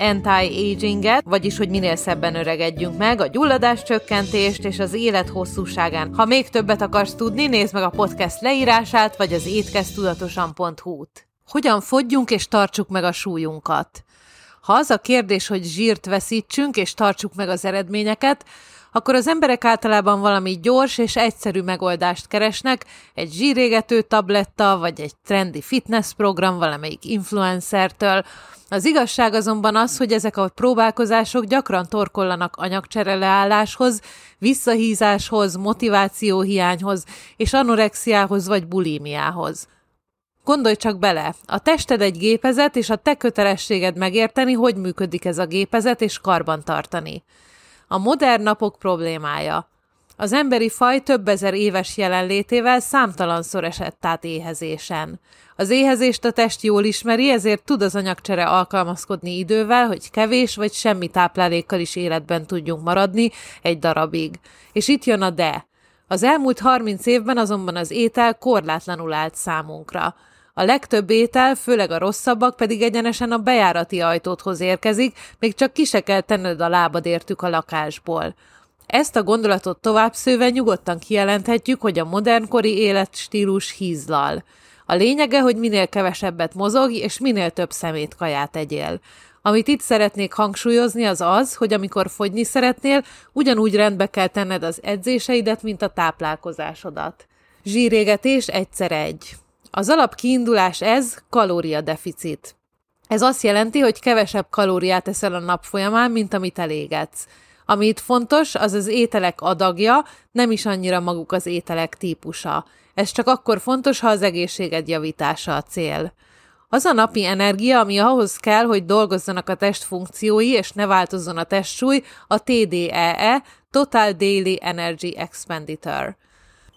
anti-aginget, vagyis hogy minél szebben öregedjünk meg, a gyulladás csökkentést és az élet hosszúságán. Ha még többet akarsz tudni, nézd meg a podcast leírását, vagy az étkeztudatosan.hu-t. Hogyan fogyjunk és tartsuk meg a súlyunkat? Ha az a kérdés, hogy zsírt veszítsünk és tartsuk meg az eredményeket, akkor az emberek általában valami gyors és egyszerű megoldást keresnek, egy zsírégető tabletta, vagy egy trendi fitness program valamelyik influencertől. Az igazság azonban az, hogy ezek a próbálkozások gyakran torkollanak anyagcsereleálláshoz, visszahízáshoz, motivációhiányhoz és anorexiához vagy bulímiához. Gondolj csak bele, a tested egy gépezet, és a te kötelességed megérteni, hogy működik ez a gépezet, és karban tartani. A modern napok problémája. Az emberi faj több ezer éves jelenlétével számtalanszor esett át éhezésen. Az éhezést a test jól ismeri, ezért tud az anyagcsere alkalmazkodni idővel, hogy kevés vagy semmi táplálékkal is életben tudjunk maradni egy darabig. És itt jön a de. Az elmúlt 30 évben azonban az étel korlátlanul állt számunkra. A legtöbb étel, főleg a rosszabbak pedig egyenesen a bejárati ajtóthoz érkezik, még csak ki se kell tenned a lábad értük a lakásból. Ezt a gondolatot tovább szőve nyugodtan kijelenthetjük, hogy a modernkori életstílus hízlal. A lényege, hogy minél kevesebbet mozog, és minél több szemét kaját egyél. Amit itt szeretnék hangsúlyozni, az az, hogy amikor fogyni szeretnél, ugyanúgy rendbe kell tenned az edzéseidet, mint a táplálkozásodat. Zsírégetés egyszer egy. Az alap ez kalóriadeficit. Ez azt jelenti, hogy kevesebb kalóriát eszel a nap folyamán, mint amit elégetsz. Ami itt fontos, az az ételek adagja, nem is annyira maguk az ételek típusa. Ez csak akkor fontos, ha az egészséged javítása a cél. Az a napi energia, ami ahhoz kell, hogy dolgozzanak a test funkciói, és ne változzon a testsúly, a TDEE, e, Total Daily Energy Expenditure.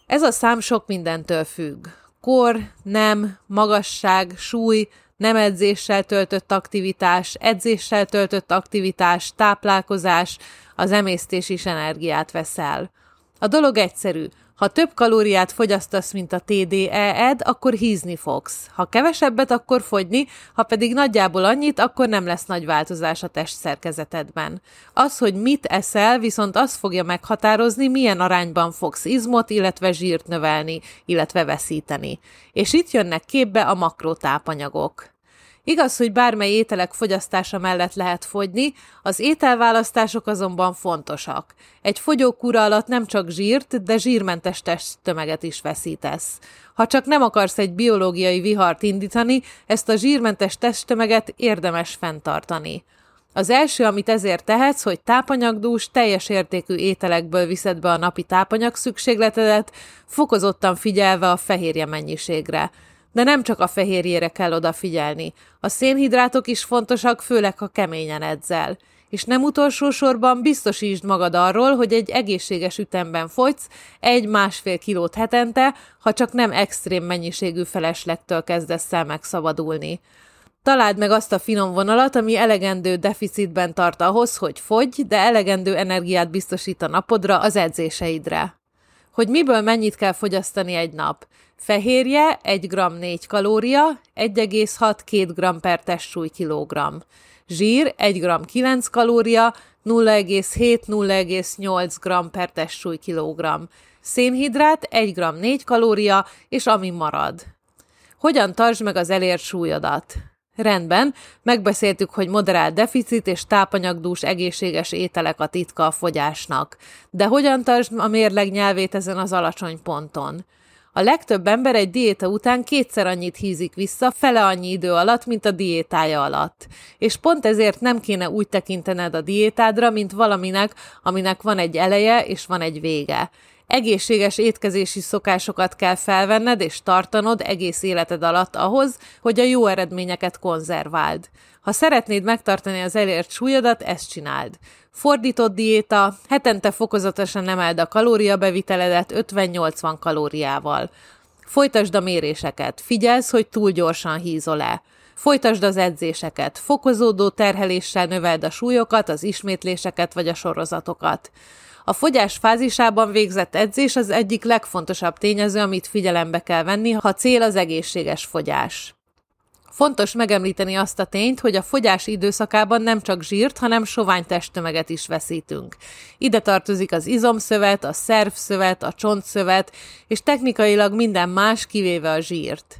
Ez a szám sok mindentől függ kor, nem, magasság, súly, nem edzéssel töltött aktivitás, edzéssel töltött aktivitás, táplálkozás, az emésztés is energiát veszel. A dolog egyszerű. Ha több kalóriát fogyasztasz, mint a TDE-ed, akkor hízni fogsz. Ha kevesebbet, akkor fogyni, ha pedig nagyjából annyit, akkor nem lesz nagy változás a testszerkezetedben. Az, hogy mit eszel, viszont az fogja meghatározni, milyen arányban fogsz izmot, illetve zsírt növelni, illetve veszíteni. És itt jönnek képbe a makrotápanyagok. Igaz, hogy bármely ételek fogyasztása mellett lehet fogyni, az ételválasztások azonban fontosak. Egy fogyókúra alatt nem csak zsírt, de zsírmentes testtömeget is veszítesz. Ha csak nem akarsz egy biológiai vihart indítani, ezt a zsírmentes testtömeget érdemes fenntartani. Az első, amit ezért tehetsz, hogy tápanyagdús, teljes értékű ételekből viszed be a napi tápanyag szükségletedet, fokozottan figyelve a fehérje mennyiségre. De nem csak a fehérjére kell odafigyelni. A szénhidrátok is fontosak, főleg ha keményen edzel. És nem utolsó sorban biztosítsd magad arról, hogy egy egészséges ütemben fogysz, egy-másfél kilót hetente, ha csak nem extrém mennyiségű feleslegtől kezdesz el megszabadulni. Találd meg azt a finom vonalat, ami elegendő deficitben tart ahhoz, hogy fogy, de elegendő energiát biztosít a napodra, az edzéseidre. Hogy miből mennyit kell fogyasztani egy nap. Fehérje 1 g 4 kalória, 1,6-2 g per testsúly kilogramm. Zsír 1 g 9 kalória, 0,7-0,8 g per testsúly kilogramm. Szénhidrát 1 g 4 kalória, és ami marad. Hogyan tartsd meg az elért súlyodat? Rendben, megbeszéltük, hogy moderált deficit és tápanyagdús egészséges ételek a titka a fogyásnak. De hogyan tartsd a mérleg nyelvét ezen az alacsony ponton? A legtöbb ember egy diéta után kétszer annyit hízik vissza, fele annyi idő alatt, mint a diétája alatt. És pont ezért nem kéne úgy tekintened a diétádra, mint valaminek, aminek van egy eleje és van egy vége. Egészséges étkezési szokásokat kell felvenned és tartanod egész életed alatt ahhoz, hogy a jó eredményeket konzerváld. Ha szeretnéd megtartani az elért súlyodat, ezt csináld. Fordított diéta, hetente fokozatosan emeld a kalóriabeviteledet 50-80 kalóriával. Folytasd a méréseket, figyelsz, hogy túl gyorsan hízol-e. Folytasd az edzéseket, fokozódó terheléssel növeld a súlyokat, az ismétléseket vagy a sorozatokat. A fogyás fázisában végzett edzés az egyik legfontosabb tényező, amit figyelembe kell venni, ha cél az egészséges fogyás. Fontos megemlíteni azt a tényt, hogy a fogyás időszakában nem csak zsírt, hanem sovány testtömeget is veszítünk. Ide tartozik az izomszövet, a szervszövet, a csontszövet, és technikailag minden más, kivéve a zsírt.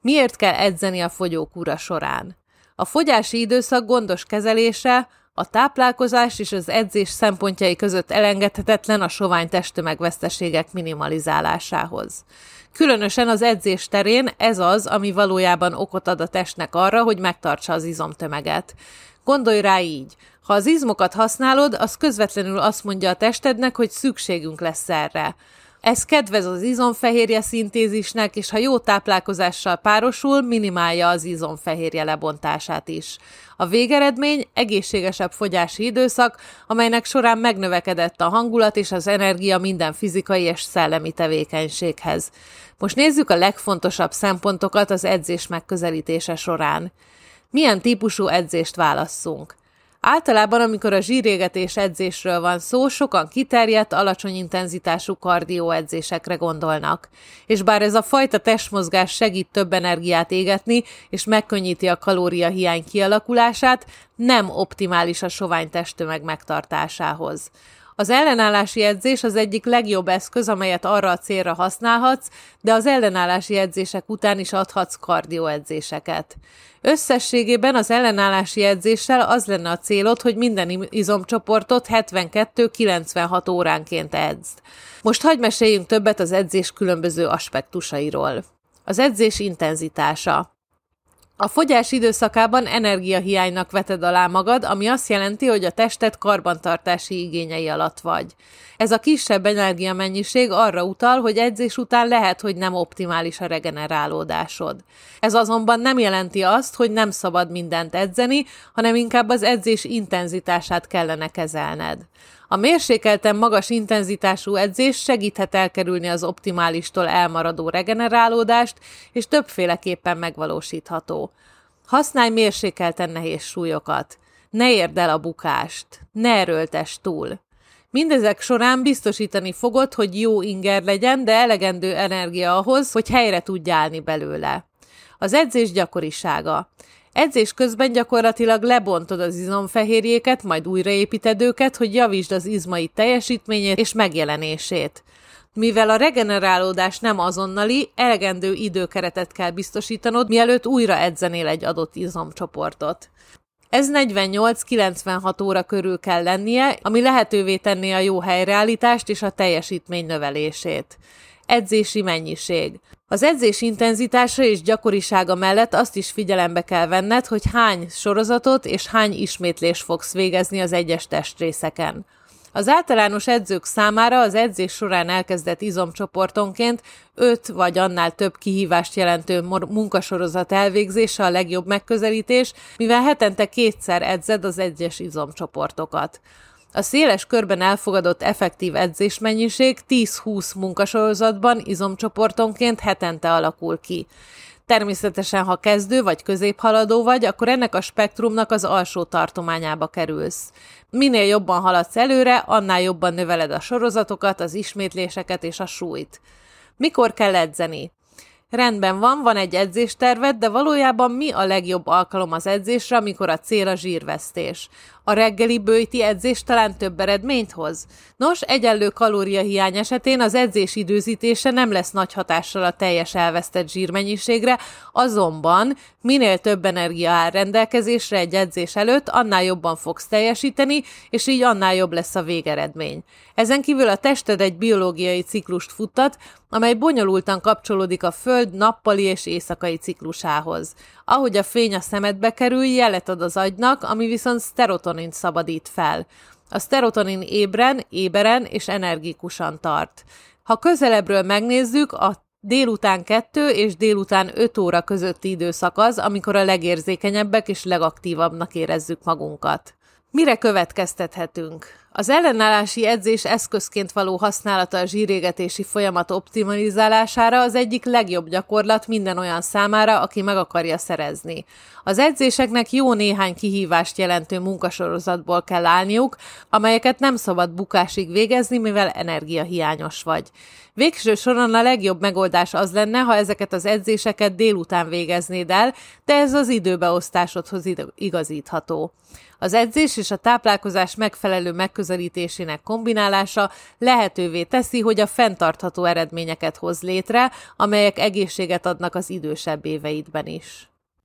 Miért kell edzeni a fogyókúra során? A fogyási időszak gondos kezelése, a táplálkozás és az edzés szempontjai között elengedhetetlen a sovány testtömegveszteségek minimalizálásához. Különösen az edzés terén ez az, ami valójában okot ad a testnek arra, hogy megtartsa az izomtömeget. Gondolj rá így, ha az izmokat használod, az közvetlenül azt mondja a testednek, hogy szükségünk lesz erre. Ez kedvez az izomfehérje szintézisnek, és ha jó táplálkozással párosul, minimálja az izomfehérje lebontását is. A végeredmény egészségesebb fogyási időszak, amelynek során megnövekedett a hangulat és az energia minden fizikai és szellemi tevékenységhez. Most nézzük a legfontosabb szempontokat az edzés megközelítése során. Milyen típusú edzést válasszunk? Általában, amikor a zsírégetés edzésről van szó, sokan kiterjedt, alacsony intenzitású edzésekre gondolnak. És bár ez a fajta testmozgás segít több energiát égetni, és megkönnyíti a kalóriahiány kialakulását, nem optimális a sovány testtömeg megtartásához. Az ellenállási edzés az egyik legjobb eszköz, amelyet arra a célra használhatsz, de az ellenállási edzések után is adhatsz kardioedzéseket. Összességében az ellenállási edzéssel az lenne a célod, hogy minden izomcsoportot 72-96 óránként edzd. Most hagyj meséljünk többet az edzés különböző aspektusairól. Az edzés intenzitása. A fogyás időszakában energiahiánynak veted alá magad, ami azt jelenti, hogy a tested karbantartási igényei alatt vagy. Ez a kisebb energiamennyiség arra utal, hogy edzés után lehet, hogy nem optimális a regenerálódásod. Ez azonban nem jelenti azt, hogy nem szabad mindent edzeni, hanem inkább az edzés intenzitását kellene kezelned. A mérsékelten magas intenzitású edzés segíthet elkerülni az optimálistól elmaradó regenerálódást, és többféleképpen megvalósítható. Használj mérsékelten nehéz súlyokat. Ne érd el a bukást. Ne erőltes túl. Mindezek során biztosítani fogod, hogy jó inger legyen, de elegendő energia ahhoz, hogy helyre tudj állni belőle. Az edzés gyakorisága. Edzés közben gyakorlatilag lebontod az izomfehérjéket, majd újraépíted őket, hogy javítsd az izmai teljesítményét és megjelenését. Mivel a regenerálódás nem azonnali, elegendő időkeretet kell biztosítanod, mielőtt újra edzenél egy adott izomcsoportot. Ez 48-96 óra körül kell lennie, ami lehetővé tenné a jó helyreállítást és a teljesítmény növelését. Edzési mennyiség. Az edzés intenzitása és gyakorisága mellett azt is figyelembe kell venned, hogy hány sorozatot és hány ismétlés fogsz végezni az egyes testrészeken. Az általános edzők számára az edzés során elkezdett izomcsoportonként 5 vagy annál több kihívást jelentő munkasorozat elvégzése a legjobb megközelítés, mivel hetente kétszer edzed az egyes izomcsoportokat. A széles körben elfogadott effektív edzésmennyiség 10-20 munkasorozatban izomcsoportonként hetente alakul ki. Természetesen, ha kezdő vagy középhaladó vagy, akkor ennek a spektrumnak az alsó tartományába kerülsz. Minél jobban haladsz előre, annál jobban növeled a sorozatokat, az ismétléseket és a súlyt. Mikor kell edzeni? Rendben van, van egy edzésterved, de valójában mi a legjobb alkalom az edzésre, amikor a cél a zsírvesztés? A reggeli bőjti edzés talán több eredményt hoz? Nos, egyenlő kalóriahiány esetén az edzés időzítése nem lesz nagy hatással a teljes elvesztett zsírmennyiségre, azonban minél több energia áll rendelkezésre egy edzés előtt, annál jobban fogsz teljesíteni, és így annál jobb lesz a végeredmény. Ezen kívül a tested egy biológiai ciklust futtat, amely bonyolultan kapcsolódik a Föld nappali és éjszakai ciklusához. Ahogy a fény a szemedbe kerül, jelet ad az agynak, ami viszont szterotonint szabadít fel. A szterotonin ébren, éberen és energikusan tart. Ha közelebbről megnézzük, a délután 2 és délután 5 óra közötti időszak az, amikor a legérzékenyebbek és legaktívabbnak érezzük magunkat. Mire következtethetünk? Az ellenállási edzés eszközként való használata a zsírégetési folyamat optimalizálására az egyik legjobb gyakorlat minden olyan számára, aki meg akarja szerezni. Az edzéseknek jó néhány kihívást jelentő munkasorozatból kell állniuk, amelyeket nem szabad bukásig végezni, mivel energiahiányos vagy. Végső soron a legjobb megoldás az lenne, ha ezeket az edzéseket délután végeznéd el, de ez az időbeosztásodhoz igazítható. Az edzés és a táplálkozás megfelelő megközelítésének kombinálása lehetővé teszi, hogy a fenntartható eredményeket hoz létre, amelyek egészséget adnak az idősebb éveidben is.